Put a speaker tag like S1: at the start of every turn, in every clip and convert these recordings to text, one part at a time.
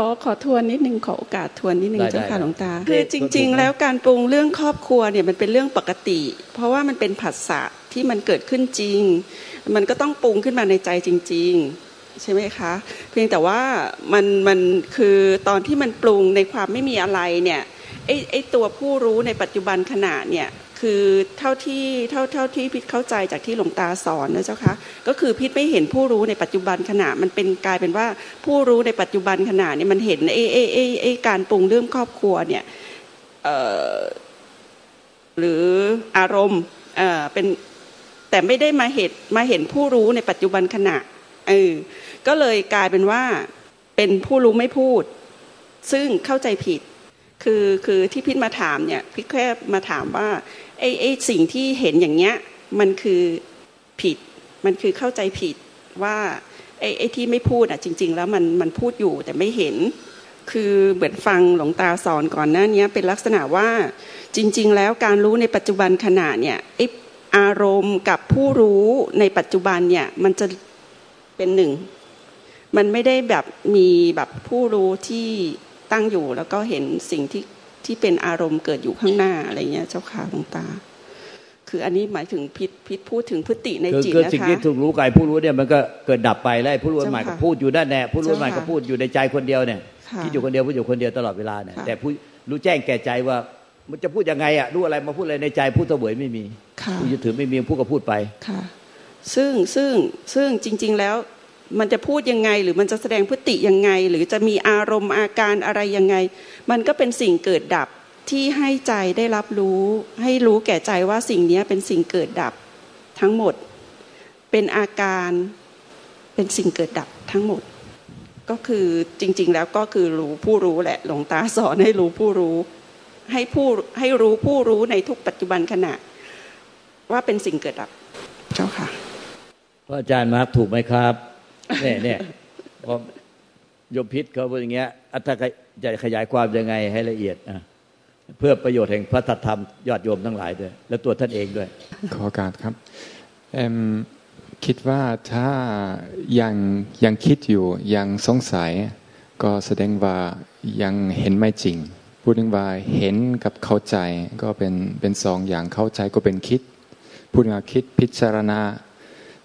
S1: ขอขอทวนนิดนึงขอโอกาสทวนนิดนึงเจ้าค่ะหลวงตา คือจริง ๆ แล้วการปรุงเรื่องครอบครัวเนี่ยมันเป็นเรื่องปกติ เพราะว่ามันเป็นผัสสะที่มันเกิดขึ้นจริง มันก็ต้องปรุงขึ้นมาในใจจริง ๆ ใช่ไหมคะ เพียงแต่ว่ามันมันคือตอนที่มันปรุงในความไม่มีอะไรเนี่ยไอ้ไอ้ตัวผู้รู้ในปัจจุบันขณะเนี่ย คือเท่าที่เท่าเท่าที่พิทเข้าใจจากที่หลวงตาสอนนะเจ้าคะก็คือพิทไม่เห็นผู้รู้ในปัจจุบันขณะมันเป็นกลายเป็นว่าผู้รู้ในปัจจุบันขณะเนี่ยมันเห็นไอ้ไอ้ไอ้ไอ้การปรุงเรื่องครอบครัวเนี่ยหรืออารมณ์เออเป็นแต่ไม่ได้มาเห็นมาเห็นผู้รู้ในปัจจุบันขณะเออก็เลยกลายเป็นว่าเป็นผู้รู้ไม่พูด ซึ่งเข้าใจผิดคือคือที่พิทมาถามเนี่ยพิทแค่มาถามว่า ไอ้ไอ้สิ่งที่เห็นอย่างเงี้ยมันคือผิด มันคือเข้าใจผิดว่าไอ้ไอ้ที่ไม่พูดอะจริง ๆ แล้วมันมันพูดอยู่แต่ไม่เห็น คือเหมือนฟังหลวงตาสอนก่อนหน้านี้เป็นลักษณะว่าจริง ๆ แล้วการรู้ในปัจจุบันขณะเนี่ยไอ้อารมณ์กับผู้รู้ในปัจจุบันเนี่ยมันจะเป็นหนึ่ง มันไม่ได้แบบมีแบบผู้รู้ที่ตั้งอยู่แล้วก็เห็นสิ่งที่ ที่เป็นอารมณ์เกิดอยู่ข้างหน้าอะไรเงี้ย เจ้าค่ะหลวงตา คืออันนี้หมายถึงพิษพิษพูดถึงพฤติในจิตนะคะ
S2: สิ่งที่ถูกรู้กายผู้รู้เนี่ยมันก็เกิดดับไปแล้วผู้รู้ใหม่ก็พูดอยู่ด้านแน่ผู้รู้ใหม่ก็พูดอยู่ในใจคนเดียวเนี่ยคิดอยู่คนเดียวพูดอยู่คนเดียวตลอดเวลาเนี่ยแต่ผู้รู้แจ้งแก่ใจว่ามันจะพูดยังไงอะรู้อะไรมาพูดอะไรในใจพูดตะเวยไม่มีผู้ยึดถือไม่มีผู้ก็พูดไป
S1: ค่ะ ซึ่งซึ่งซึ่งจริง ๆ แล้ว มันจะพูดยังไง หรือมันจะแสดงพฤติยังไง หรือจะมีอารมณ์อาการอะไรยังไง มันก็เป็นสิ่งเกิดดับที่ให้ใจได้รับรู้ ให้รู้แก่ใจว่าสิ่งนี้เป็นสิ่งเกิดดับทั้งหมด เป็นอาการเป็นสิ่งเกิดดับทั้งหมด ก็คือจริง ๆ แล้วก็คือรู้ผู้รู้แหละหลวงตาสอนให้รู้ผู้รู้ ให้ผู้ให้รู้ผู้รู้ในทุกปัจจุบันขณะ ว่าเป็นสิ่งเกิดดับเจ้าค่ะพระ
S2: อาจารย์มาร์กถูกไหมครับ เนี่ยเนี่ยพอยมพิษเขาพูดอย่างเงี้ยอัตถจะขยายความยังไงให้ละเอียดอะเพื่อประโยชน์แห่งพระธรรมยอดโยมทั้งหลายด้วย และตัวท่านเองด้วย
S3: ขอการครับเอมคิดว่าถ้ายังยังคิดอยู่ยังสงสัย ก็แสดงว่ายังเห็นไม่จริง พูดถึงว่าเห็นกับเข้าใจก็เป็นเป็นสองอย่างเข้าใจก็เป็นคิด พูดว่าคิดพิจารณา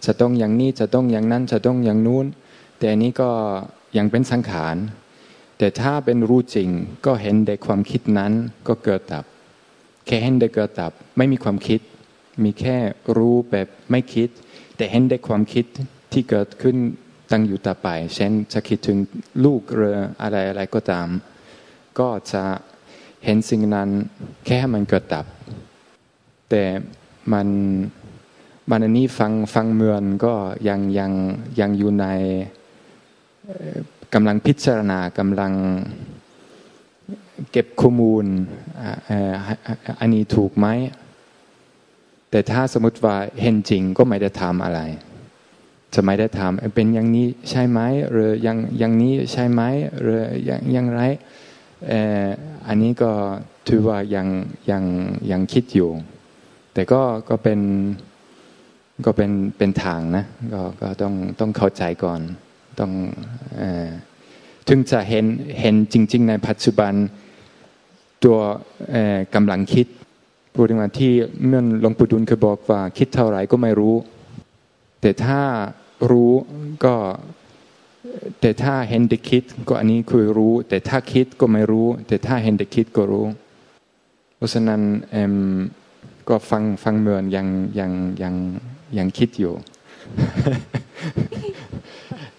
S3: จะต้องอย่างนี้จะต้องอย่างนั้นจะต้องอย่างนู้น แต่อันนี้ก็ยังเป็นสังขาร แต่ถ้าเป็นรู้จริงก็เห็นแต่ความคิดนั้นก็เกิดดับ แค่เห็นแต่เกิดดับไม่มีความคิด มีแค่รู้แบบไม่คิด แต่เห็นแต่ความคิดที่เกิดขึ้นตั้งอยู่ต่อไป เช่นจะคิดถึงลูกเรืออะไรอะไรก็ตาม ก็จะเห็นสิ่งนั้นแค่มันเกิดดับ แต่มัน มันอันนี้ฟังฟังเมือนก็ยังยังยังอยู่ในกำลังพิจารณากำลังเก็บข้อมูลอันนี้ถูกไหม แต่ถ้าสมมติว่าเห็นจริงก็ไม่ได้ทำอะไร จะไม่ได้ทำเป็นอย่างนี้ใช่ไหมหรืออย่างอย่างนี้ใช่ไหมหรืออย่างอย่างไรอันนี้ก็ถือว่ายังยังยังคิดอยู่ แต่ก็ก็เป็น ก็เป็นเป็นทางนะก็ก็ต้องต้องเข้าใจก่อนต้องถึงจะเห็นเห็นจริง ๆ ในปัจจุบันตัวกำลังคิดพูดถึงว่าที่เมื่อหลวงปู่ดุลเคยบอกว่าคิดเท่าไหร่ก็ไม่รู้ แต่ถ้ารู้ก็แต่ถ้าเห็นเด็กคิดก็อันนี้คือรู้ แต่ถ้าคิดก็ไม่รู้ แต่ถ้าเห็นเด็กคิดก็รู้ เพราะฉะนั้นก็ฟังฟังเหมือนยังยังยัง ยังคิดอยู่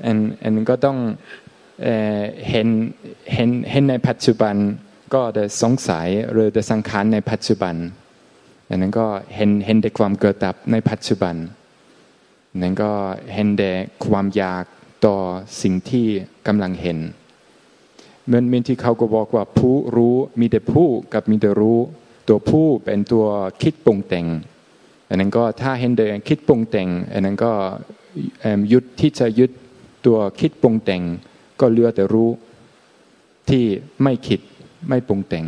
S3: อันอันก็ต้องเห็นเห็นเห็นในปัจจุบันก็จะสงสัยหรือจะสังขารในปัจจุบันอันนั้นก็เห็นเห็นแต่ความเกิดดับในปัจจุบันนั้นก็เห็นแต่ความอยากต่อสิ่งที่กำลังเห็นเหมือนเมินที่เขาก็บอกว่าผู้รู้มีแต่ผู้กับมีแต่รู้ ตัวผู้เป็นตัวคิดปรุงแต่ง อันนั้นก็ถ้าเห็นแต่คิดปรุงแต่งอันนั้นก็ยุดที่จะยึดตัวคิดปรุงแต่ง ก็เหลือแต่รู้ที่ไม่คิดไม่ปรุงแต่ง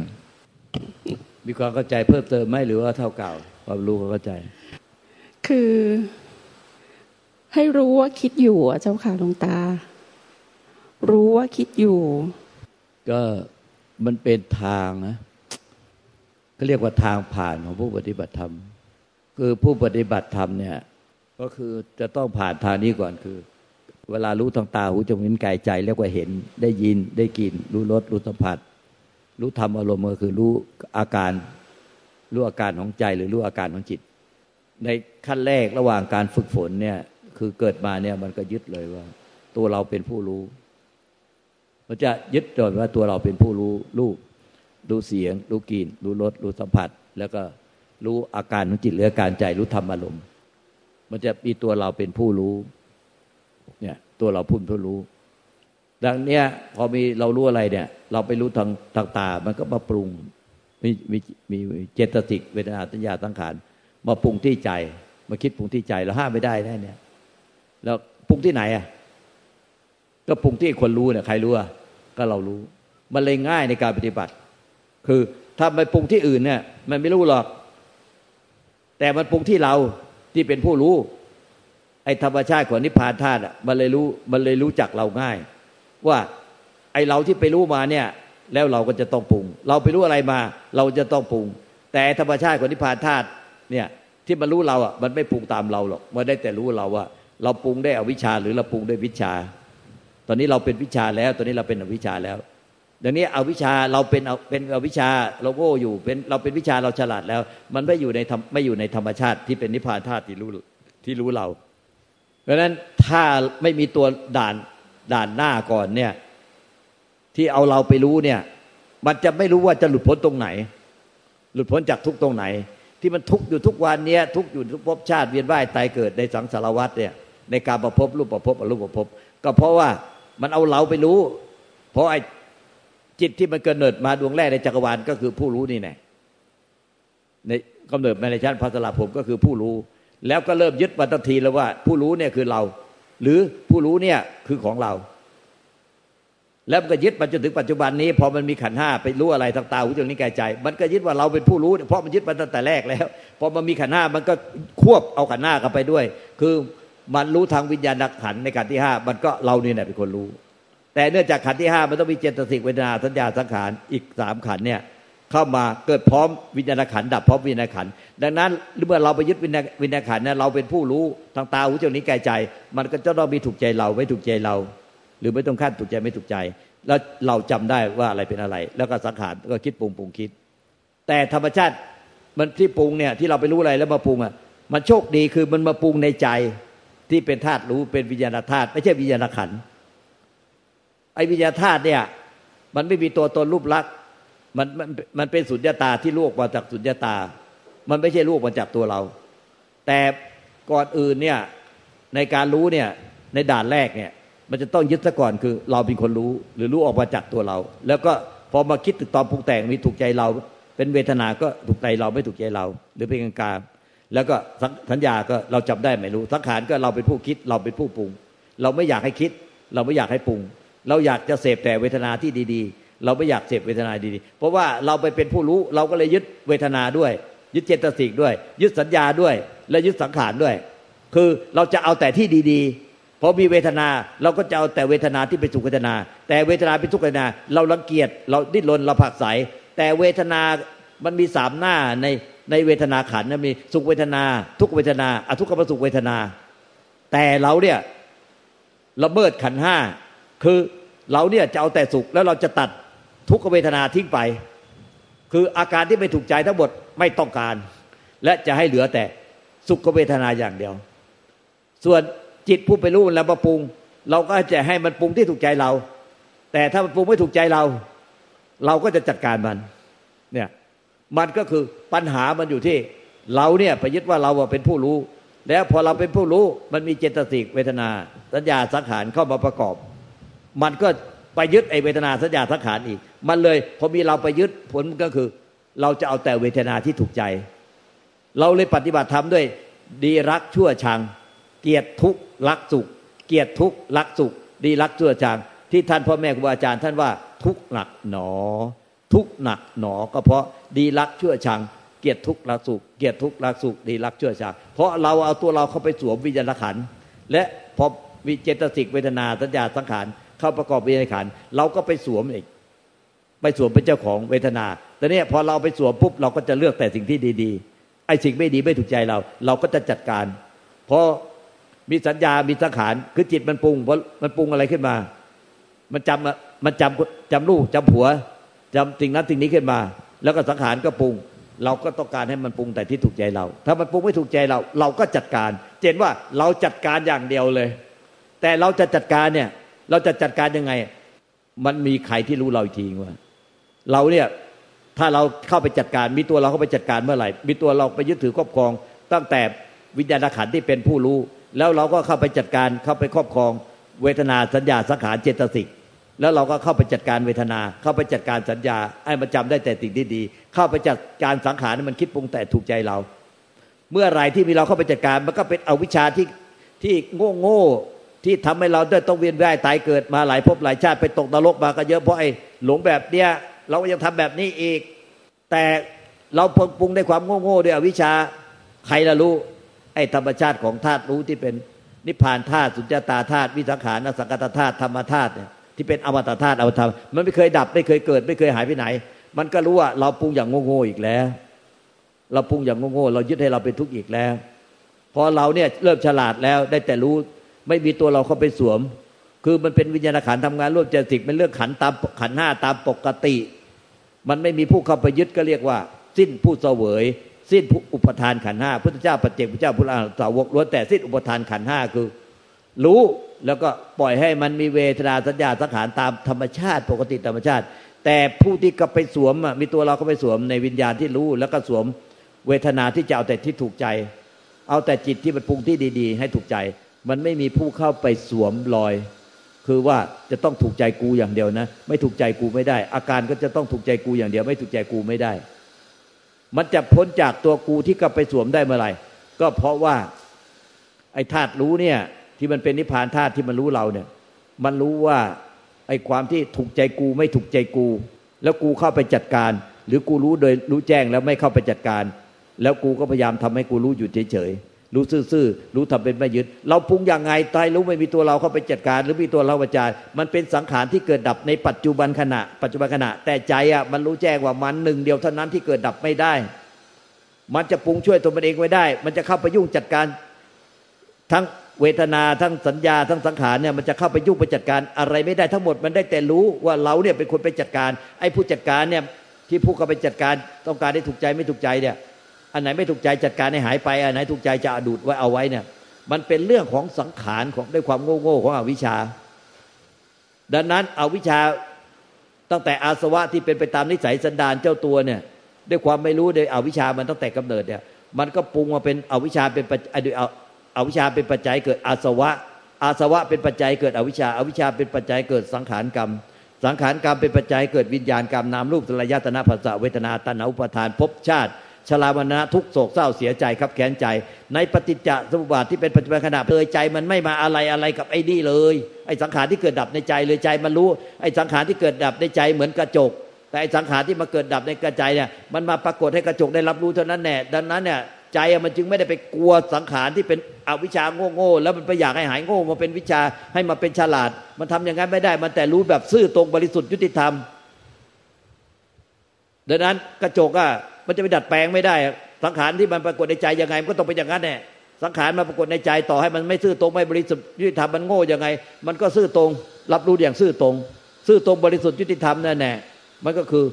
S2: มีความเข้าใจเพิ่มเติมไหมหรือว่าเท่าเก่าความรู้เข้าใจ
S1: คือให้รู้ว่าคิดอยู่เจ้าค่ะหลวงตา รู้ว่าคิดอยู่
S2: ก็มันเป็นทางนะก็เรียกว่าทางผ่านของผู้ปฏิบัติธรรม คือผู้ปฏิบัติธรรมเนี่ย ก็คือจะต้องผ่านทางนี้ก่อนคือ เวลารู้ทางตาหูจมูกลิ้นกายใจเรียกว่าเห็นได้ยินได้กลิ่นรู้รสรู้สัมผัส รู้ธรรมอารมณ์ก็คือรู้อาการรู้อาการของใจหรือรู้อาการของจิต ในขั้นแรกระหว่างการฝึกฝนเนี่ยคือเกิดมาเนี่ยมันก็ยึดเลยว่า ตัวเราเป็นผู้รู้มันจะยึดโดยว่าตัวเราเป็นผู้รู้รูปรู้เสียง รู้กลิ่นรู้รสรู้สัมผัส แล้วก็ รู้อาการของจิตหรืออาการใจรู้ธรรมอารมณ์ มันจะมีตัวเราเป็นผู้รู้ เนี่ย ตัวเราพุ่นผู้รู้ ดังเนี้ยพอมีเรารู้อะไรเนี่ย เราไปรู้ทางทางตา มันก็มาปรุงมีมีมีเจตสิกเวทนาสัญญาสังขารมาปรุงที่ใจ มาคิดปรุงที่ใจเราห้ามไม่ได้แน่เนี่ย แล้วปรุงที่ไหนอะก็ปรุงที่คนรู้เนี่ยใครรู้อะก็เรารู้ มันเลยง่ายในการปฏิบัติ คือถ้าไปปรุงที่อื่นเนี่ย มันไม่รู้หรอก แต่มันปรุงที่เราที่เป็นผู้รู้ ไอ้ธรรมชาติของนิพพานธาตุมันเลยรู้มันเลยรู้จักเราง่าย ว่าไอ้เราที่ไปรู้มาเนี่ย แล้วเราก็จะต้องปรุง เราไปรู้อะไรมา เราจะต้องปรุง แต่ธรรมชาติของนิพพานธาตุเนี่ยที่มันรู้เราอะมันไม่ปรุงตามเราหรอกมันได้แต่รู้เราว่า เราปรุงได้อวิชชาหรือเราปรุงด้วยวิชา ตอนนี้เราเป็นวิชาแล้ว ตอนนี้เราเป็นอวิชชาแล้ว เดังนี้เอาวิชาเราเป็นเอาเป็นอวิชาเราโง่อยู่เป็นเราเป็นวิชาเราฉลาดแล้ว มันไม่อยู่ในไม่อยู่ในธรรมชาติที่เป็นนิพพานธาตุที่รู้ที่รู้เรา เพราะฉะนั้นถ้าไม่มีตัวด่านด่านหน้าก่อนเนี่ยที่เอาเราไปรู้เนี่ย มันจะไม่รู้ว่าจะหลุดพ้นตรงไหน หลุดพ้นจากทุกตรงไหน ที่มันทุกอยู่ทุกวันเนี้ยทุกอยู่ทุกภพชาติเวียนว่ายตายเกิดในสังสารวัฏเนี่ยในการประพบรูปประพบอรูปประพบก็เพราะว่ามันเอาเราไปรู้ เพราะไอ้ จิตที่มันเกิดเนิดมาดวงแรกในจักรวาลก็คือผู้รู้นี่แน่ในกำเนิดมาในชั้นพัสลาผมก็คือผู้รู้ แล้วก็เริ่มยึดมาทันทีแล้วว่า ผู้รู้เนี่ยคือเรา หรือผู้รู้เนี่ยคือของเรา แล้วมันก็ยึดมาจนถึงปัจจุบันนี้พอมันมีขันห้าไปรู้อะไรทางตาหูจมูกลิ้นกายใจ มันก็ยึดว่าเราเป็นผู้รู้เพราะมันยึดมาตั้งแต่แรกแล้วพอมันมีขันห้ามันก็ควบเอาขันห้ากันไปด้วย คือมันรู้ทางวิญญาณขันในขันที่ห้ามันก็เราเนี่แหละเป็นคนรู้ แต่เนื่องจากขันที่ห้ามันต้องมีเจตสิกเวทนาสัญญาสังขารอีกสามขันเนี่ยเข้ามาเกิดพร้อมวิญญาณขันดับพร้อมวิญญาณขันดังนั้นเมื่อเราไปยึดวิญญาณวิญญาณขันเนี่ยเราเป็นผู้รู้ทางตาหูจมูกนิ้วกายใจ มันก็จะต้องมีถูกใจเราไม่ถูกใจเรา หรือไม่ต้องขั้นถูกใจไม่ถูกใจ แล้วเราจำได้ว่าอะไรเป็นอะไร แล้วก็สังขารก็คิดปรุงปรุงคิด แต่ธรรมชาติมันที่ปรุงเนี่ยที่เราไปรู้อะไรแล้วมาปรุงอะมันโชคดีคือมันมาปรุงในใจที่เป็นธาตุรู้เป็นวิญญาณธาตุไม่ใช่วิญญาณขันธ์ ไอ้วิญญาธาตุเนี่ย มันไม่มีตัวตนรูปลักษณ์มันมันมันเป็นสุญญตาที่ลูกมาจากสุญญตา มันไม่ใช่ลูกมาจากตัวเรา แต่ก่อนอื่นเนี่ยในการรู้เนี่ยในด่านแรกเนี่ยมันจะต้องยึดซะก่อนคือ เราเป็นคนรู้หรือรู้ออกมาจากตัวเรา แล้วก็พอมาคิดถึงตอนปรุงแต่งมีถูกใจเรา เป็นเวทนาก็ถูกใจเราไม่ถูกใจเรา หรือเป็นกลางๆแล้วก็สัญญาก็เราจำได้ไม่รู้สังขารก็เราเป็นผู้คิดเราเป็นผู้ปรุง เราไม่อยากให้คิด เราไม่อยากให้ปรุง เราอยากจะเสพแต่เวทนาที่ดีๆ เราไม่อยากเสพเวทนาดีๆ เพราะว่าเราไปเป็นผู้รู้เราก็เลยยึดเวทนาด้วย ยึดเจตสิกด้วย ยึดสัญญาด้วย และยึดสังขารด้วย คือเราจะเอาแต่ที่ดีๆพอมีเวทนาเราก็จะเอาแต่เวทนาที่เป็นสุขเวทนา แต่เวทนาเป็นทุกเวทนา เราลังเกียจเราดิ้นรนเราผักใสแต่เวทนามันมีสามหน้าในในเวทนาขันนะมีสุขเวทนา ทุกเวทนาอทุกขมสุขเวทนา แต่เราเนี่ยละเมิดขันห้าคือ เราเนี่ยจะเอาแต่สุขแล้วเราจะตัดทุกขเวทนาทิ้งไป คืออาการที่ไม่ถูกใจทั้งหมดไม่ต้องการ และจะให้เหลือแต่สุขเวทนาอย่างเดียว ส่วนจิตผู้ไปรู้แล้วมาปรุง เราก็จะให้มันปรุงที่ถูกใจเรา แต่ถ้ามันปรุงไม่ถูกใจเรา เราก็จะจัดการมันเนี่ยมันก็คือปัญหามันอยู่ที่ เราเนี่ยไปยึดว่าเราเป็นผู้รู้ แล้วพอเราเป็นผู้รู้มันมีเจตสิกเวทนา สัญญาสังขารเข้ามาประกอบ มันก็ไปยึดไอเวทนาสัญญาสังขารอีก มันเลยพอมีเราไปยึดผลก็คือ เราจะเอาแต่เวทนาที่ถูกใจ เราเลยปฏิบัติธรรมด้วย ดีรักชั่วชัง เกียรติทุกรักสุข เกียรติทุกรักสุข ดีรักชั่วชัง ที่ท่านพ่อแม่ครูอาจารย์ ท่านว่าทุกหนักหนอ ทุกหนักหนอก็เพราะดีรักชั่วชัง เกียรติทุกรักสุข เกียรติทุกรักสุข ดีรักชั่วชัง เพราะเราเอาตัวเราเข้าไปสวมวิญญาณขันและพอวิเจตสิกเวทนาสัญญาสังขาร เข้าประกอบวิญญาณขันเราก็ไปสวมอีก ไปสวมเป็นเจ้าของเวทนาแต่เนี่ยพอเราไปสวมปุ๊บเราก็จะเลือกแต่สิ่งที่ดีๆไอ้สิ่งไม่ดีไม่ถูกใจเรา เราก็จะจัดการพอมีสัญญา มีสังขาร คือจิตมันปรุงเพราะมันปรุงอะไรขึ้นมา มันจำมันจำจำลูกจำผัวจำสิ่งนั้นสิ่งนี้ขึ้นมา แล้วก็สังขารก็ปรุง เราก็ต้องการให้มันปรุงแต่ที่ถูกใจเรา ถ้ามันปรุงไม่ถูกใจเรา เราก็จัดการ เจนว่าเราจัดการอย่างเดียวเลย แต่เราจะจัดการเนี่ย เราจะจัดการยังไง มันมีใครที่รู้เราทีว่า เราเนี่ยถ้าเราเข้าไปจัดการ มีตัวเราเข้าไปจัดการเมื่อไหร่ มีตัวเราไปยึดถือครอบครอง ตั้งแต่วิญญาณขันธ์ที่เป็นผู้รู้ แล้วเราก็เข้าไปจัดการเข้าไปครอบครอง เวทนาสัญญาสังขารเจตสิกแล้วเราก็เข้าไปจัดการเวทนา เข้าไปจัดการสัญญาให้มันจำได้แต่สิ่งที่ดี เข้าไปจัดการสังขารให้มันคิดปรุงแต่ถูกใจเรา เมื่อไรที่มีเราเข้าไปจัดการมันก็เป็นอวิชชาที่ที่โง่โง่ ที่ทำให้เราได้ต้องเวียนว่ายตายเกิดมาหลายภพหลายชาติไปตกนรกมาก็เยอะเพราะไอ้หลงแบบเนี้ยเราก็ยังทำแบบนี้อีก แต่เราปรุงได้ความโง่โง่ด้วยอวิชชาใครละรู้ ไอ้ธรรมชาติของธาตุรู้ที่เป็นนิพพานธาตุสุญญตาธาตุวิสังขารสังกัตธาตุธรรมธาตุเนี่ยที่เป็นอมตะธาตุอมตะมันไม่เคยดับไม่เคยเกิด ไม่เคยหายไปไหน มันก็รู้ว่าเราปรุงอย่างโง่ๆอีกแล้ว เราปรุงอย่างโง่ๆเรายึดให้เราเป็นทุกข์อีกแล้วพอเราเนี่ยเริ่มฉลาดแล้วได้แต่รู้ ไม่มีตัวเราเข้าไปสวม คือมันเป็นวิญญาณขันทำงานร่วมเจติกเป็นเรื่องขันตามขันห้าตามปกติ มันไม่มีผู้เข้าไปยึดก็เรียกว่า สิ้นผู้เสวย สิ้นผู้อุปทานขันห้าพุทธเจ้าปัจเจกพุทธเจ้าพุทธาสาวกล้วนแต่สิ้นอุปทานขันห้าคือ รู้แล้วก็ปล่อยให้มันมีเวทนาสัญญาสังขารตามธรรมชาติ ปกติธรรมชาติ แต่ผู้ที่ก็ไปสวมมีตัวเราก็ไปสวมในวิญญาณที่รู้แล้วก็สวมเวทนาที่จะเอาแต่ที่ถูกใจ เอาแต่จิตที่มันปรุงที่ดี ๆ ให้ถูกใจ มันไม่มีผู้เข้าไปสวมรอย คือว่าจะต้องถูกใจกูอย่างเดียวนะ ไม่ถูกใจกูไม่ได้ อาการก็จะต้องถูกใจกูอย่างเดียว ไม่ถูกใจกูไม่ได้ มันจะพ้นจากตัวกูที่ก็ไปสวมได้เมื่อไหร่ ก็เพราะว่าไอ้ธาตุรู้เนี่ย ที่มันเป็นนิพพานธาตุที่มันรู้เราเนี่ย มันรู้ว่าไอ้ความที่ถูกใจกูไม่ถูกใจกู แล้วกูเข้าไปจัดการ หรือกูรู้โดยรู้แจ้งแล้วไม่เข้าไปจัดการ แล้วกูก็พยายามทำให้กูรู้อยู่เฉยๆ รู้ซื่อๆรู้ทำเป็นไม่ยึด เราปรุงอย่างไงตายรู้ไม่มีตัวเราเข้าไปจัดการ หรือมีตัวเราประจารมันเป็นสังขารที่เกิดดับในปัจจุบันขณะ ปัจจุบันขณะ แต่ใจอะมันรู้แจ้งว่ามันหนึ่งเดียวเท่านั้นที่เกิดดับไม่ได้ มันจะปรุงช่วยตัวมันเองไว้ได้ มันจะเข้าไปยุ่งจัดการ ทั้งเวทนาทั้งสัญญาทั้งสังขารเนี่ยมันจะเข้าไปยุ่งไปจัดการอะไรไม่ได้ทั้งหมดมันได้แต่รู้ว่าเราเนี่ยเป็นคนไปจัดการ ไอ้ผู้จัดการเนี่ยที่ผู้เข้าไปจัดการต้องการให้ถูกใจไม่ถูกใจเนี่ย อันไหนไม่ถูกใจจัดการให้หายไป อันไหนถูกใจจะดูดไว้เอาไว้เนี่ย มันเป็นเรื่องของสังขารของด้วยความโง่โง่ของอวิชชา ดังนั้นอวิชชาตั้งแต่อาสวะที่เป็นไปตามนิสัยสันดานเจ้าตัวเนี่ย ด้วยความไม่รู้ด้วยอวิชชามันตั้งแต่กำเนิดเนี่ย มันก็ปรุงมาเป็นอวิชชาเป็นด้วยอวิชชาเป็นปัจจัยเกิดอาสวะ อาสวะเป็นปัจจัยเกิดอวิชชาอวิชชาเป็นปัจจัยเกิดสังขารกรรม สังขารกรรมเป็นปัจจัยเกิดวิญญาณกรรมนามรูปสลายตนะภาษาเวทนาตัณหาอุปทานภพชาติ ชรามนะทุกโศกเศร้าเสียใจครับแค้นใจ ในปฏิจจสมุปบาทที่เป็นปัจจุบันขณะเลยใจมันไม่มาอะไรอะไรกับไอ้นี่เลย ไอ้สังขารที่เกิดดับในใจเลยใจมันรู้ ไอ้สังขารที่เกิดดับในใจเหมือนกระจก แต่ไอ้สังขารที่มาเกิดดับในกระใจเนี่ยมันมาปรากฏให้กระจกได้รับรู้เท่านั้นแน่ดังนั้นเนี่ยใจมันจึงไม่ได้ไปกลัวสังขารที่เป็นอวิชาโง่โง่แล้วมันไปอยากให้หายโง่มาเป็นวิชาให้มาเป็นฉลาด มันทำอย่างนั้นไม่ได้ มันแต่รู้แบบซื่อตรงบริสุทธิ์ยุติธรรมดังนั้นกระจกอะ มันจะไปดัดแปลงไม่ได้ สังขารที่มันปรากฏในใจยังไงมันก็ต้องเป็นอย่างนั้นแน่สังขารมาปรากฏในใจต่อให้มันไม่ซื่อตรงไม่บริสุทธิ์ยุติธรรมมันโง่ยังไง มันก็ซื่อตรง รับรู้อย่างซื่อตรง ซื่อตรงบริสุทธิ์ยุติธรรมนั่นแน่มันก็คือ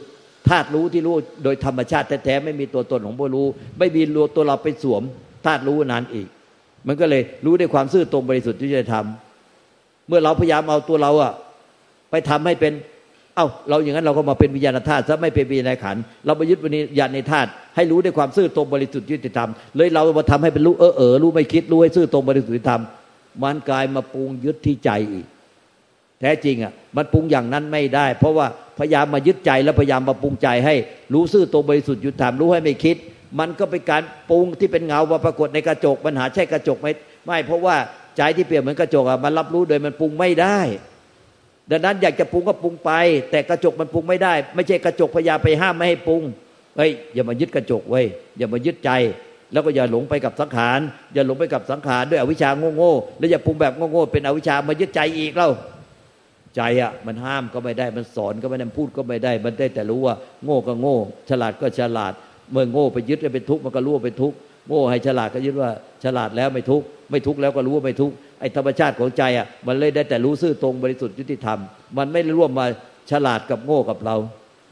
S2: ธาตุรู้ที่รู้โดยธรรมชาติแท้ๆไม่มีตัวตนของผู้รู้ ไม่มีตัวตัวเราไปสวมธาตุรู้นั้นอีก มันก็เลยรู้ด้วยความซื่อตรงบริสุทธิ์ที่จะทำเมื่อเราพยายามเอาตัวเราอะไปทำให้เป็น เอ้าเราอย่างนั้นเราก็มาเป็นวิญญาณธาตุซะไม่เป็นวิญญาณขันเราไปยึดวิญญาณในธาตุให้รู้ด้วยความซื่อตรงบริสุทธิ์ยุติธรรมเลยเรามาทำให้เป็นรู้เออเออรู้ไม่คิดรู้ให้ซื่อตรงบริสุทธิ์ธรรม มันกลายมาปรุงยึดที่ใจอีกแท้จริงอะมันปรุงอย่างนั้นไม่ได้ เพราะว่าพยายามมายึดใจแล้วพยายามมาปรุงใจให้รู้ซื่อตรงบริสุทธิ์ยุติธรรมรู้ให้ไม่คิด มันก็เป็นการปรุงที่เป็นเงามาปรากฏในกระจกปัญหาใช่กระจกไหมไม่เพราะว่าใจที่เปรียบเหมือนกระจกอะมันรับรู้โดยมันปรุงไม่ได้ ดังนั้นอยากจะปรุงก็ปรุงไป แต่กระจกมันปรุงไม่ได้ ไม่ใช่กระจกพยายามไปห้ามไม่ให้ปรุงเฮ้ยอย่ามายึดกระจกไว้อย่ามายึดใจ แล้วก็อย่าหลงไปกับสังขารอย่าหลงไปกับสังขารด้วยอวิชชาโง่ๆแล้วอย่าปรุงแบบโง่ๆเป็นอวิชชามายึดใจอีกแล้วใจอะมันห้ามก็ไม่ได้มันสอนก็ไม่ได้พูดก็ไม่ได้ มันได้แต่รู้ว่า โง่ก็โง่ ฉลาดก็ฉลาด เมื่อโง่ไปยึดเป็นทุกข์มันก็รู้ว่าเป็นทุกข์ โง่ให้ฉลาดก็ยึดว่าฉลาดแล้วไม่ทุกข์ไม่ทุกข์แล้วก็รู้ว่าไม่ทุกข์ไอ้ธรรมชาติของใจอะมันเลยได้แต่รู้ซื่อตรงบริสุทธิ์ยุติธรรม มันไม่ร่วมมาฉลาดกับโง่กับเรา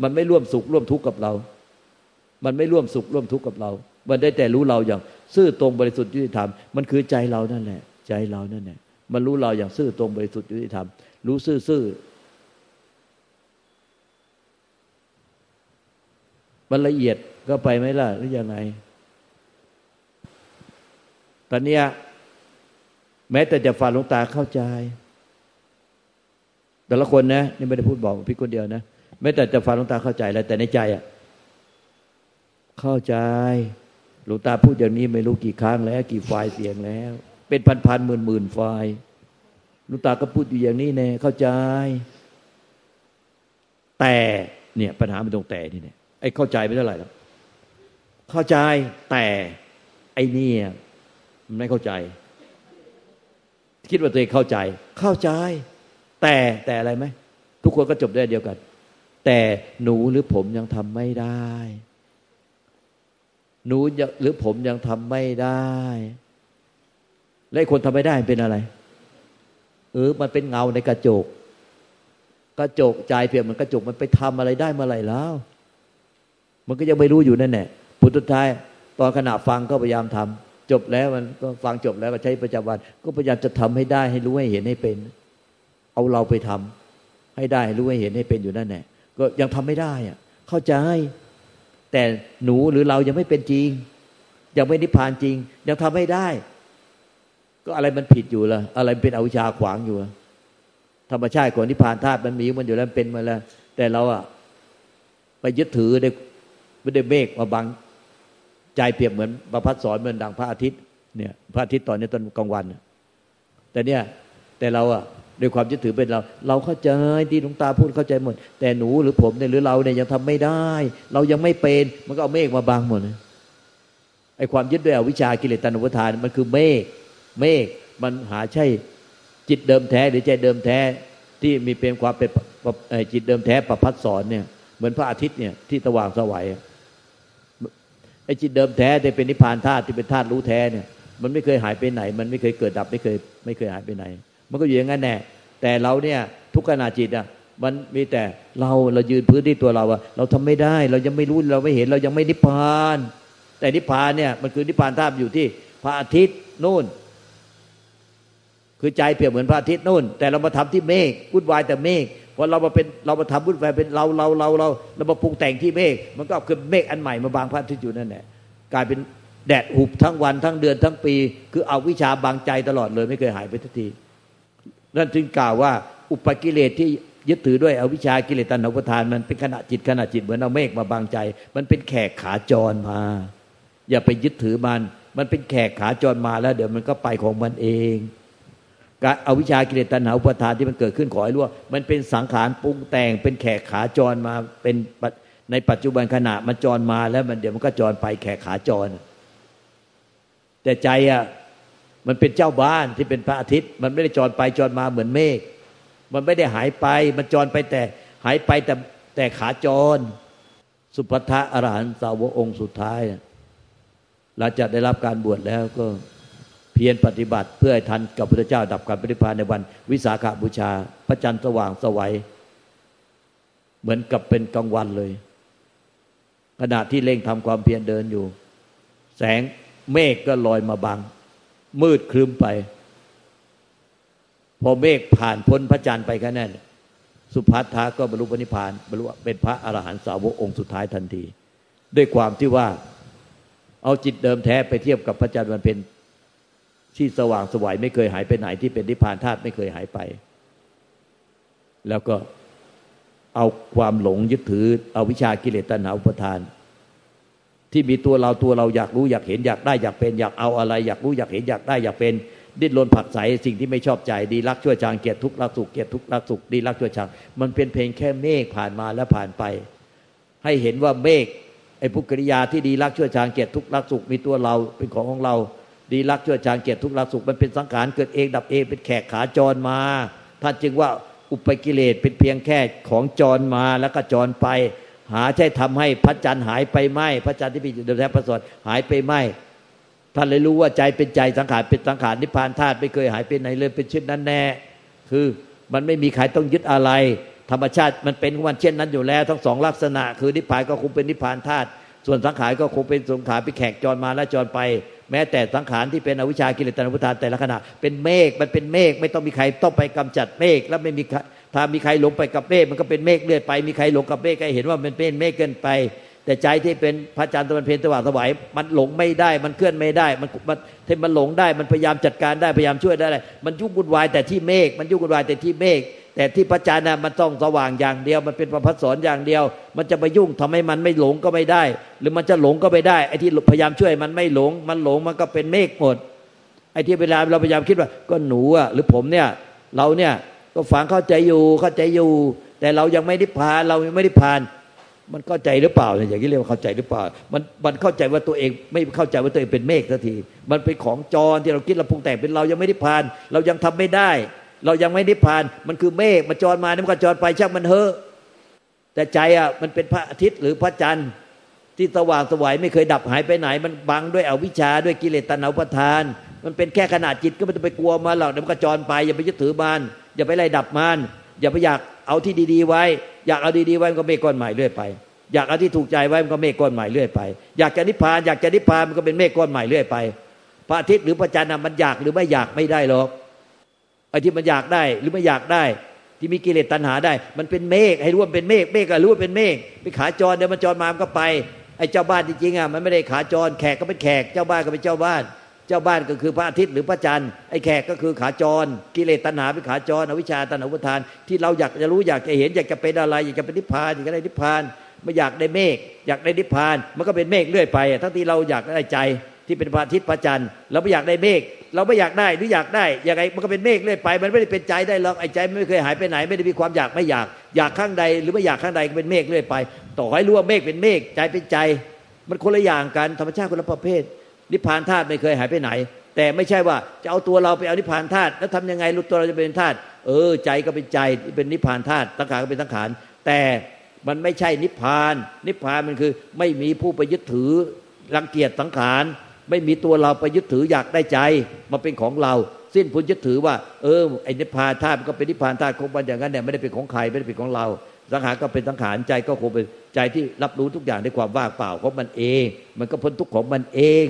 S2: มันไม่ร่วมสุขร่วมทุกข์กับเรา มันไม่ร่วมสุขร่วมทุกข์กับเรา มันได้แต่รู้เราอย่างซื่อตรงบริสุทธิ์ยุติธรรม มันคือใจเรานั่นแหละ ใจเรานั่นแหละ มันรู้เราอย่างซื่อตรงบริสุทธิ์ยุติธรรม รู้ซื่อมันละเอียดก็ไปไหมล่ะหรือยังไง ตอนนี้แม้แต่จะฟังลงตาเข้าใจ แต่ละคนนะนี่ไม่ได้พูดบอกพี่คนเดียวนะแม้แต่จะฟังลงตาเข้าใจแล้ว แต่ในใจอะเข้าใจหลวงตาพูดอย่างนี้ไม่รู้กี่ครั้งแล้ว กี่ไฟล์เสียงแล้ว เป็นพันพันหมื่นหมื่นไฟล์หลวงตาก็พูดอยู่อย่างนี้แน่เข้าใจ แต่เนี่ย ปัญหามันตรงแต่นี่เนี่ยไอ้เข้าใจไม่เท่าไหร่หรอกเข้าใจแต่ไอ้นี่ มันไม่เข้าใจ คิดว่าตัวเองเข้าใจ เข้าใจ แต่แต่อะไรไหมทุกคนก็จบได้เดียวกัน แต่หนูหรือผมยังทำไม่ได้ หนูหรือผมยังทำไม่ได้ และคนทำไม่ได้เป็นอะไร เออ มันเป็นเงาในกระจก กระจกใจเพียงมันกระจกมันไปทำอะไรได้เมื่อไหร่แล้ว มันก็ยังไม่รู้อยู่นั่นแหละผลสุดท้ายตอนขณะฟังก็พยายามทำ จบแล้วมันก็ฟังจบแล้วก็ใช้ประจำวัน ก็พยายามจะทำให้ได้ให้รู้ให้เห็นให้เป็น เอาเราไปทำให้ได้ให้รู้ให้เห็นให้เป็นอยู่นั่นแหละก็ยังทำไม่ได้อะเข้าใจ แต่หนูหรือเรายังไม่เป็นจริง ยังไม่นิพพานจริง ยังทำไม่ได้ ก็อะไรมันผิดอยู่ล่ะ อะไรเป็นอวิชชาขวางอยู่ธรรมชาติของนิพพานธาตุมันมีมันอยู่แล้วเป็นมาแล้ว แต่เราอะไปยึดถือในไม่ได้เมฆมาบัง ใจเปรียบเหมือนประพัดสอนเหมือนดังพระอาทิตย์เนี่ยพระอาทิตย์ตอนนี้ตอนกลางวัน แต่เนี่ยแต่เราอะด้วยความยึดถือเป็นเรา เราเข้าใจที่หลวงตาพูดเข้าใจหมด แต่หนูหรือผมเนี่ยหรือเราเนี่ยยังทำไม่ได้ เรายังไม่เป็นมันก็เอาเมฆมาบังหมดไอ้ความยึดด้วยอวิชากิเลสตัณหาทานมันคือเมฆเมฆมันหาใช่จิตเดิมแท้หรือใจเดิมแท้ที่มีเป็นความเป็นจิตเดิมแท้ประพัดสอนเนี่ยเหมือนพระอาทิตย์เนี่ยที่สว่างสวัย ไอ้จิตเดิมแท้ที่เป็นนิพพานธาตุที่เป็นธาตุรู้แท้เนี่ยมันไม่เคยหายไปไหน มันไม่เคยเกิดดับไม่เคยไม่เคยหายไปไหน มันก็อยู่อย่างนั้นแน่แต่เราเนี่ยทุกขณะจิตอะมันมีแต่เราเรายืนพื้นที่ตัวเราอะเราทำไม่ได้เรายังไม่รู้เราไม่เห็นเรายังไม่นิพพาน แต่นิพพานเนี่ยมันคือนิพพานธาตุอยู่ที่พระอาทิตย์นู่น คือใจเปรียบเหมือนพระอาทิตย์นู่น แต่เรามาทำที่เมฆวุ่นวายแต่เมฆ พอเรามาเป็นเรามาทำวุ่นวายเป็นเราเราเราเราเรามาปรุงแต่งที่เมฆมันก็คือเมฆอันใหม่มาบางพระอาทิตย์อยู่นั่นแหละกลายเป็นแดดหุบทั้งวันทั้งเดือนทั้งปี คือเอาวิชาบางใจตลอดเลยไม่เคยหายไปทันที นั่นจึงกล่าวว่าอุปกิเลสที่ยึดถือด้วยอวิชากิเลสตัณหาประทานมันเป็นขณะจิตขณะจิตเหมือนเอาเมฆมาบางใจ มันเป็นแขกขาจรมา อย่าไปยึดถือมัน มันเป็นแขกขาจรมาแล้ว เดี๋ยวมันก็ไปของมันเอง การอาวิชากิเลสตัณหาอุปทานที่มันเกิดขึ้นขอให้รู้ว่ามันเป็นสังขารปรุงแต่ง เป็นแขกขาจรมาเป็นในปัจจุบันขณะมันจรมาแล้วมันเดี๋ยวมันก็จรไปแขกขาจร แต่ใจอะมันเป็นเจ้าบ้านที่เป็นพระอาทิตย์ มันไม่ได้จรไปจรมาเหมือนเมฆมันไม่ได้หายไป มันจรไปแต่หายไปแต่แต่ขาจร สุภัทะอรหันต์สาวกองค์สุดท้ายหลังจากได้รับการบวชแล้วก็ เพียรปฏิบัติเพื่อให้ทันกับพระเจ้าดับการปฏิพานในวันวิสาขาบูชา พระจันทร์สว่างสวัยเหมือนกับเป็นกลางวันเลย ขณะที่เร่งทำความเพียรเดินอยู่ แสงเมฆก็ลอยมาบัง มืดคลึ้มไป พอเมฆผ่านพ้นพระจันทร์ไปแค่นั้นสุภัทธาก็บรรลุปณิพานบรรลุเป็นพระอรหันตสาวกองค์สุดท้ายทันที ด้วยความที่ว่า เอาจิตเดิมแท้ไปเทียบกับพระจันทร์วันเพ็ญ ที่สว่างสวัยไม่เคยหายไปไหนที่เป็นนิพพานธาตุไม่เคยหายไป แล้วก็เอาความหลงยึดถือเอาวิชากิเลสตัณหาอุปทาน ที่มีตัวเราตัวเราอยากรู้อยากเห็นอยากได้อยากเป็น อยากเอาอะไรอยากรู้อยากเห็นอยากได้อยากเป็น ดิ้นรนผักใสสิ่งที่ไม่ชอบใจดีรักชั่วจางเกียรติทุกข์รักสุขเกียรติทุกข์รักสุขดีรักชั่วจางมันเป็นเพลงแค่เมฆผ่านมาแล้วผ่านไป ให้เห็นว่าเมฆไอ้ภุกริยาที่ดีรักชั่วจางเกียรติทุกข์รักสุขมีตัวเราเป็นของของเรา ดีรักชั่วจางเกียรติทุกรักสุขมันเป็นสังขารเกิดเองดับเองเป็นแขกขาจรมาท่านจึงว่าอุปกิเลสเป็นเพียงแค่ของจรมาแล้วก็จรไป หาใช่ทำให้พระจันทร์หายไปไหมพระจันทร์ที่เป็นเดิมแท้พระสดหายไปไหมท่านเลยรู้ว่าใจเป็นใจสังขารเป็นสังขารนิพพานธาตุไม่เคยหายไปไหนเลยเป็นเช่นนั้นแน่ คือมันไม่มีใครต้องยึดอะไร ธรรมชาติมันเป็นวันเช่นนั้นอยู่แล้ว ทั้งสองลักษณะ คือนิพพานก็คงเป็นนิพพานธาตุส่วนสังขารก็คงเป็นสังขารไปแขกจรมาและจรไป แม้แต่สังขารที่เป็นอวิชากิเลสตันุทานแต่ละขณะเป็นเมฆมันเป็นเมฆไม่ต้องมีใครต้องไปกำจัดเมฆแล้วไม่มีถ้ามีใครหลงไปกับเมฆมันก็เป็นเมฆเลื่อยไป มีใครหลงกับเมฆก็เห็นว่ามันเป็นเมฆเกินไป แต่ใจที่เป็นพระจันทร์ตะวันเพลตะวันสวายมันหลงไม่ได้มันเคลื่อนไม่ได้มันมันที่มันหลงได้มันพยายามจัดการได้พยายามช่วยได้ มันยุ่งวุ่นวายแต่ที่เมฆมันยุ่งวุ่นวายแต่ที่เมฆ แต่ที่พระจันทร์น่ะมันต้องสว่างอย่างเดียว มันเป็นประพัสสอนอย่างเดียว มันจะไปยุ่งทำให้มันไม่หลงก็ไม่ได้ หรือมันจะหลงก็ไม่ได้ไอ้ที่พยายามช่วยมันไม่หลง มันหลงมันก็เป็นเมฆหมดไอ้ที่เวลาเราพยายามคิดว่า ก็หนูอะหรือผมเนี่ย เราเนี่ยก็ฝังเข้าใจอยู่เข้าใจอยู่ แต่เรายังไม่ได้ผ่านเรายังไม่ได้ผ่าน มันเข้าใจหรือเปล่าเนี่ยอย่างนี้เรียกว่าเข้าใจหรือเปล่า มันมันเข้าใจว่าตัวเองไม่เข้าใจว่าตัวเองเป็นเมฆสักที มันเป็นของจรที่เราคิดเราปรุงแต่งเป็นเรายังไม่ได้ผ่าน เรายังทำไม่ได้ เรายังไม่ได้ผ่าน มันคือเมฆมาจรมาเนี่ยมันก็จรไปช่างมันเถอะแต่ใจอะมันเป็นพระอาทิตย์หรือพระจันทร์ที่สว่างสวายไม่เคยดับหายไปไหน มันบังด้วยอวิชชาด้วยกิเลสตัณหาประทาน มันเป็นแค่ขนาดจิตก็ไม่ต้องไปกลัวมาหรอกเดี๋ยวมันก็จรไป อย่าไปยึดถือมันอย่าไปไล่ดับมันอย่าไปอยากเอาที่ดีๆไว้ อยากเอาดีๆไว้มันก็เมฆก้อนใหม่เรื่อยไป อยากเอาที่ถูกใจไว้มันก็เมฆก้อนใหม่เรื่อยไป อยากจะนิพพานอยากจะนิพพานมันก็เป็นเมฆก้อนใหม่เรื่อยไป พระอาทิตย์หรือพระจันทร์มันอยากหรือไม่อยากไม่ได้หรอก ไอ้ที่มันอยากได้หรือไม่อยากได้ ที่มีกิเลสตัณหาได้ มันเป็นเมฆให้รู้ว่าเป็นเมฆเมฆก็รู้ว่าเป็นเมฆไปขาจรเดี๋ยวมันจรมามันก็ไปไอ้เจ้าบ้านจริงๆอะมันไม่ได้ขาจร แขกก็เป็นแขกเจ้าบ้านก็เป็นเจ้าบ้าน เจ้าบ้านก็คือพระอาทิตย์หรือพระจันทร์ไอ้แขกก็คือขาจร กิเลสตัณหาเป็นขาจรอวิชชาตัณหาอุปทาน ที่เราอยากจะรู้อยากจะเห็นอยากจะเป็นอะไรอยากจะเป็นนิพพานอยากได้นิพพานไม่อยากได้เมฆอยากได้นิพพาน มันก็เป็นเมฆเรื่อยไปทั้งที่เราอยากได้ใจ ที่เป็นพระอาทิตย์พระจันทร์เราไม่อยากได้เมฆเราไม่อยากได้หรืออยากได้ยังไงมันก็เป็นเมฆเรื่อยไป มันไม่ได้เป็นใจได้หรอกไอ้ใจไม่เคยหายไปไหน ไม่ได้มีความอยากไม่อยาก อยากข้างใด หรือไม่อยากข้างใดก็เป็นเมฆเรื่อยไป ต่อให้รู้ว่าเมฆเป็นเมฆใจเป็นใจ มันคนละอย่างกันธรรมชาติคนละประเภท นิพพานธาตุไม่เคยหายไปไหน แต่ไม่ใช่ว่าจะเอาตัวเราไปเอานิพพานธาตุแล้วทำยังไงรู้ตัวเราจะเป็นธาตุเออ ใจก็เป็นใจเป็นนิพพานธาตุสังขารก็เป็นสังขารแต่มันไม่ใช่นิพพาน นิพพานมันคือไม่มีผู้ไปยึดถือรังเกียจสังขาร ไม่มีตัวเราไปยึดถืออยากได้ใจมาเป็นของเรา สิ้นพุนยึดถือว่าเออไอ้นิพพานธาตุก็เป็นนิพพานธาตุของมันอย่างนั้นเนี่ยไม่ได้เป็นของใครไม่ได้เป็นของเรา สังขารก็เป็นสังขารใจก็คงเป็นใจที่รับรู้ทุกอย่างด้วยความว่างเปล่าของมันเอง มันก็พ้นทุกข์ของมันเอง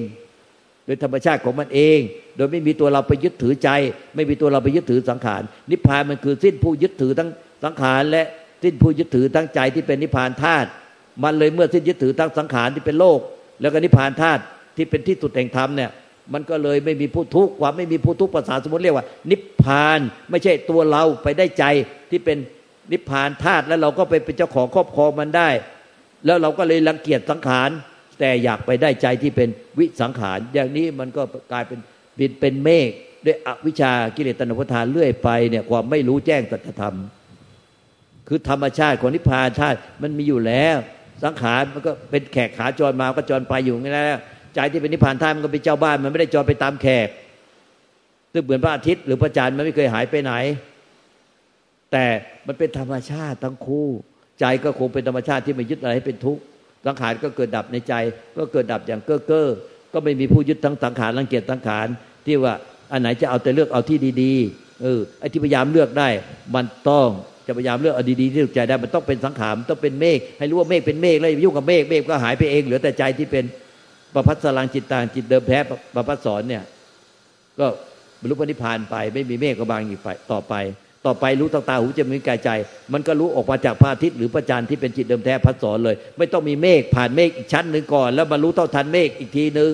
S2: โดยธรรมชาติของมันเอง โดยไม่มีตัวเราไปยึดถือใจ ไม่มีตัวเราไปยึดถือสังขาร นิพพานมันคือสิ้นผู้ยึดถือทั้งสังขารและสิ้นผู้ยึดถือทั้งใจที่เป็นนิพพานธาตุมันเลยเมื่อสิ้นยึดถือทั้งสังขารที่เป็นโลก แล้วก็นิพพานธาตุ ที่เป็นที่สุดแห่งธรรมเนี่ยมันก็เลยไม่มีผู้ทุกข์ความไม่มีผู้ทุกข์ภาษาสมมติเรียกว่า นิพพาน ไม่ใช่ตัวเราไปได้ใจที่เป็นนิพพานธาตุแล้วเราก็ไปเป็นเจ้าของครอบครองมันได้ แล้วเราก็เลยรังเกียจสังขาร แต่อยากไปได้ใจที่เป็นวิสังขาร อย่างนี้มันก็กลายเป็นบินเป็นเมฆด้วยอวิชากิเลสตนพุทานเรื่อยไปเนี่ยความไม่รู้แจ้งสัจธรรม คือธรรมชาติของนิพพานธาตุมันมีอยู่แล้ว สังขารมันก็เป็นแขกขาจรมาก็จรไปอยู่นี่แล้ว ใจที่เป็นนิพพานธาตุมันก็เป็นเจ้าบ้าน มันไม่ได้จรไปตามแขกซึ่งเหมือนพระอาทิตย์หรือพระจันทร์มันไม่เคยหายไปไหน แต่มันเป็นธรรมชาติทั้งคู่ ใจก็คงเป็นธรรมชาติที่ไม่ยึดอะไรให้เป็นทุกข์สังขารก็เกิดดับในใจ ก็เกิดดับอย่างเก้อเก้อก็ไม่มีผู้ยึดทั้งสังขารรังเกียจสังขารที่ว่าอันไหนจะเอาแต่เลือกเอาที่ดีๆเออไอ้ที่พยายามเลือกได้ มันต้องจะพยายามเลือกเอาดีๆที่ถูกใจได้มันต้องเป็นสังขารต้องเป็นเมฆให้รู้ว่าเมฆเป็นเมฆแล้วยุ่งกับเมฆเมฆก็หายไปเองเหลือแต่ใจที่เป็น ประพัสลังจิตตางจิตเดิมแท้ประพัสสอนเนี่ย ก็บรรลุปณิพานไป ไม่มีเมฆก็บางอีกไปต่อไป ต่อไปรู้ตาตาหูจมูกกายใจ มันก็รู้ออกมาจากพระอาทิตย์หรือพระจันทร์ที่เป็นจิตเดิมแท้พัสสอนเลย ไม่ต้องมีเมฆผ่านเมฆอีกชั้นหนึ่งก่อน แล้วบรรลุเท่าทันเมฆอีกทีหนึ่ง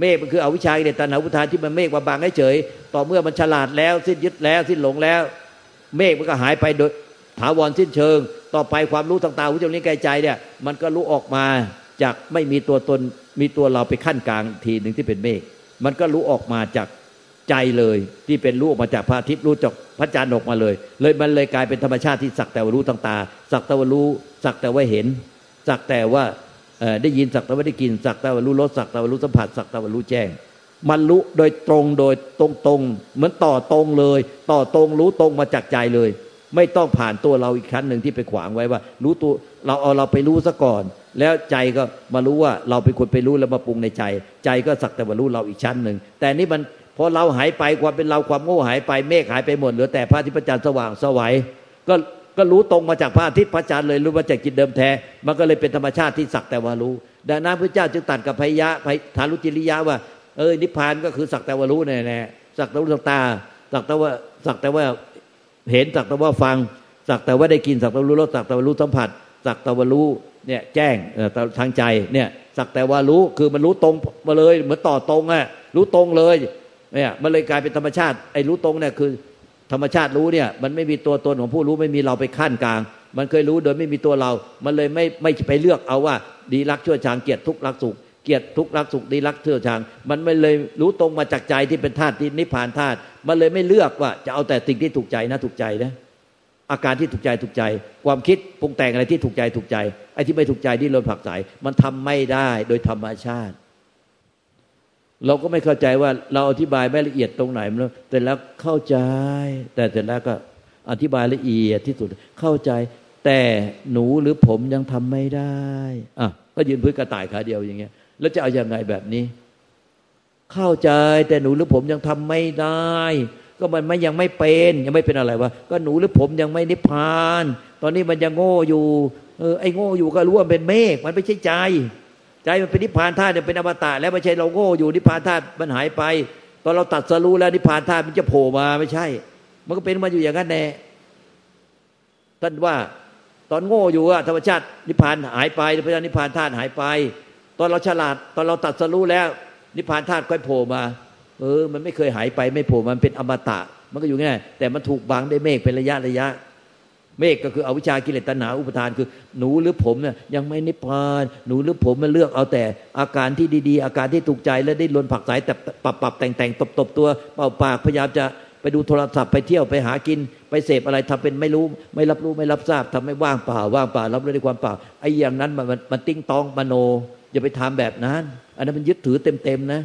S2: เมฆมันคืออวิชชาเดตันหาวุทานที่มันเมฆมาบางให้เฉยต่อเมื่อมันฉลาดแล้ว สิ้นยึดแล้ว สิ้นหลงแล้ว เมฆมันก็หายไปโดยถาวรสิ้นเชิง ต่อไปความรู้ต่างๆหูจมูกกายใจเนี่ย มันก็รู้ออกมา จากไม่มีตัวตนมีตัวเราไปขั้นกลางทีหนึ่งที่เป็นเมฆมันก็รู้ออกมาจากใจเลยที่เป็นรู้ออกมาจากพระอาทิตย์รู้จากพระจันทร์ออกมาเลย เลยมันเลยกลายเป็นธรรมชาติที่สักแต่ว่ารู้ทางตา สักแต่ว่ารู้ สักแต่ว่าเห็น สักแต่ว่าได้ยินสักแต่ว่าได้กิน สักแต่ว่ารู้รสสักแต่ว่ารู้สัมผัสสักแต่ว่ารู้แจ้ง มันรู้โดยตรงโดยตรงตรงเหมือนต่อตรงเลย ต่อตรงรู้ตรงมาจากใจเลย ไม่ต้องผ่านตัวเราอีกชั้นหนึ่งที่ไปขวางไว้ว่า รู้ตัวเราเอาเราไปรู้ซะก่อน แล้วใจก็มารู้ว่าเราเป็นคนไปรู้แล้วมาปรุงในใจ ใจก็สักแต่ว่ารู้เราอีกชั้นหนึ่ง แต่นี่มันพอเราหายไปความเป็นเราความโง่หายไปเมฆหายไปหมดเหลือแต่พระอาทิตย์พระจันทร์สว่างสวัยก็ก็รู้ตรงมาจากพระอาทิตย์พระจันทร์เลยรู้มาจากจิตเดิมแท้ มันก็เลยเป็นธรรมชาติที่สักแต่ว่ารู้ ดังนั้นพระเจ้าจึงตัดกับพยะฐานุจิริยะว่า เออนิพพานก็คือสักแต่ว่ารู้แน่ๆสักแต่ว่าตาสักแต่ว่าสักแต่ว่าเห็นสักแต่ว่าฟังสักแต่ว่าได้กินสักแต่ว่ารู้รสสักแต่ว่ารู้สัมผัสสักแต่ว่ารู้ เนี่ยแจ้งทางใจเนี่ยสักแต่ว่ารู้คือมันรู้ตรงมาเลยเหมือนต่อตรงอะรู้ตรงเลยเนี่ยมันเลยกลายเป็นธรรมชาติไอ้รู้ตรงเนี่ยคือ ธรรมชาติรู้เนี่ย มันไม่มีตัวตนของผู้รู้ไม่มีเราไปขั้นกลาง มันเคยรู้โดยไม่มีตัวเรา มันเลยไม่ไม่ไปเลือกเอาว่า ดีรักชั่วชางเกียรติทุกรักสุขเกียรติทุกรักสุขดีรักชั่วชางมันไม่เลยรู้ตรงมาจากใจที่เป็นธาตุที่นิพพานธาตุมันเลยไม่เลือกว่าจะเอาแต่สิ่งที่ถูกใจนะถูกใจนะ อาการที่ถูกใจถูกใจ ความคิดปรุงแต่งอะไรที่ถูกใจถูกใจไอ้ที่ไม่ถูกใจที่โดนผักใสมันทำไม่ได้โดยธรรมชาติ เราก็ไม่เข้าใจว่าเราอธิบายไม่ละเอียดตรงไหนมันแต่แล้วเข้าใจ แต่เสร็จแล้วก็อธิบายละเอียดที่สุดเข้าใจ แต่หนูหรือผมยังทำไม่ได้อะก็ยืนพื้นกระต่ายขาเดียวอย่างเงี้ย แล้วจะเอาอยัางไงแบบนี้ เข้าใจแต่หนูหรือผมยังทำไม่ได้ ก็มันไม่ยังไม่เป็นยังไม่เป็นอะไรวะก็หนูหรือผมยังไม่นิพพาน ตอนนี้มันยังโง่อยู่เออไอ้โง่อยู่ก็รู้ว่าเป็นเมฆมันไม่ใช่ใจ ใจมันเป็นนิพพานธาตุเป็นอมตะ แล้วไม่ใช่เราโง่อยู่นิพพานธาตุมันหายไป ตอนเราตัดสรู้แล้วนิพพานธาตุมันจะโผล่มาไม่ใช่ มันก็เป็นมาอยู่อย่างนั้นแน่ท่านว่าตอนโง่อยู่อะธรรมชาตินิพพานหายไปพระเจ้านิพพานธาตุหายไป ตอนเราฉลาด ตอนเราตัดสรู้แล้ว นิพพานธาตุค่อยโผล่มา เออ มันไม่เคยหายไปไม่โผล่มันเป็นอมตะ มันก็อยู่ง่ายแต่มันถูกบังด้วยเมฆเป็นระยะระยะ เมฆก็คืออวิชากิเลสตัณหาอุปทานคือ หนูหรือผมเนี่ยยังไม่นิพพานหนูหรือผมมันเลือกเอาแต่อาการที่ดีๆ อาการที่ถูกใจและได้ลนผักสายแต่ปรับปรับแต่งแต่งตบตบตัวเป่าปากพยายามจะไปดูโทรศัพท์ไปเที่ยวไปหากิน ไปเสพอะไรทำเป็นไม่รู้ ไม่รับรู้ไม่รับทราบทำให้ว่างเปล่าว่างเปล่ารับรู้ในความเปล่าไอ้อย่างนั้นมันมันติ้งตองมโน อย่าไปทำแบบนั้น อันนั้นมันยึดถือเต็มๆนะ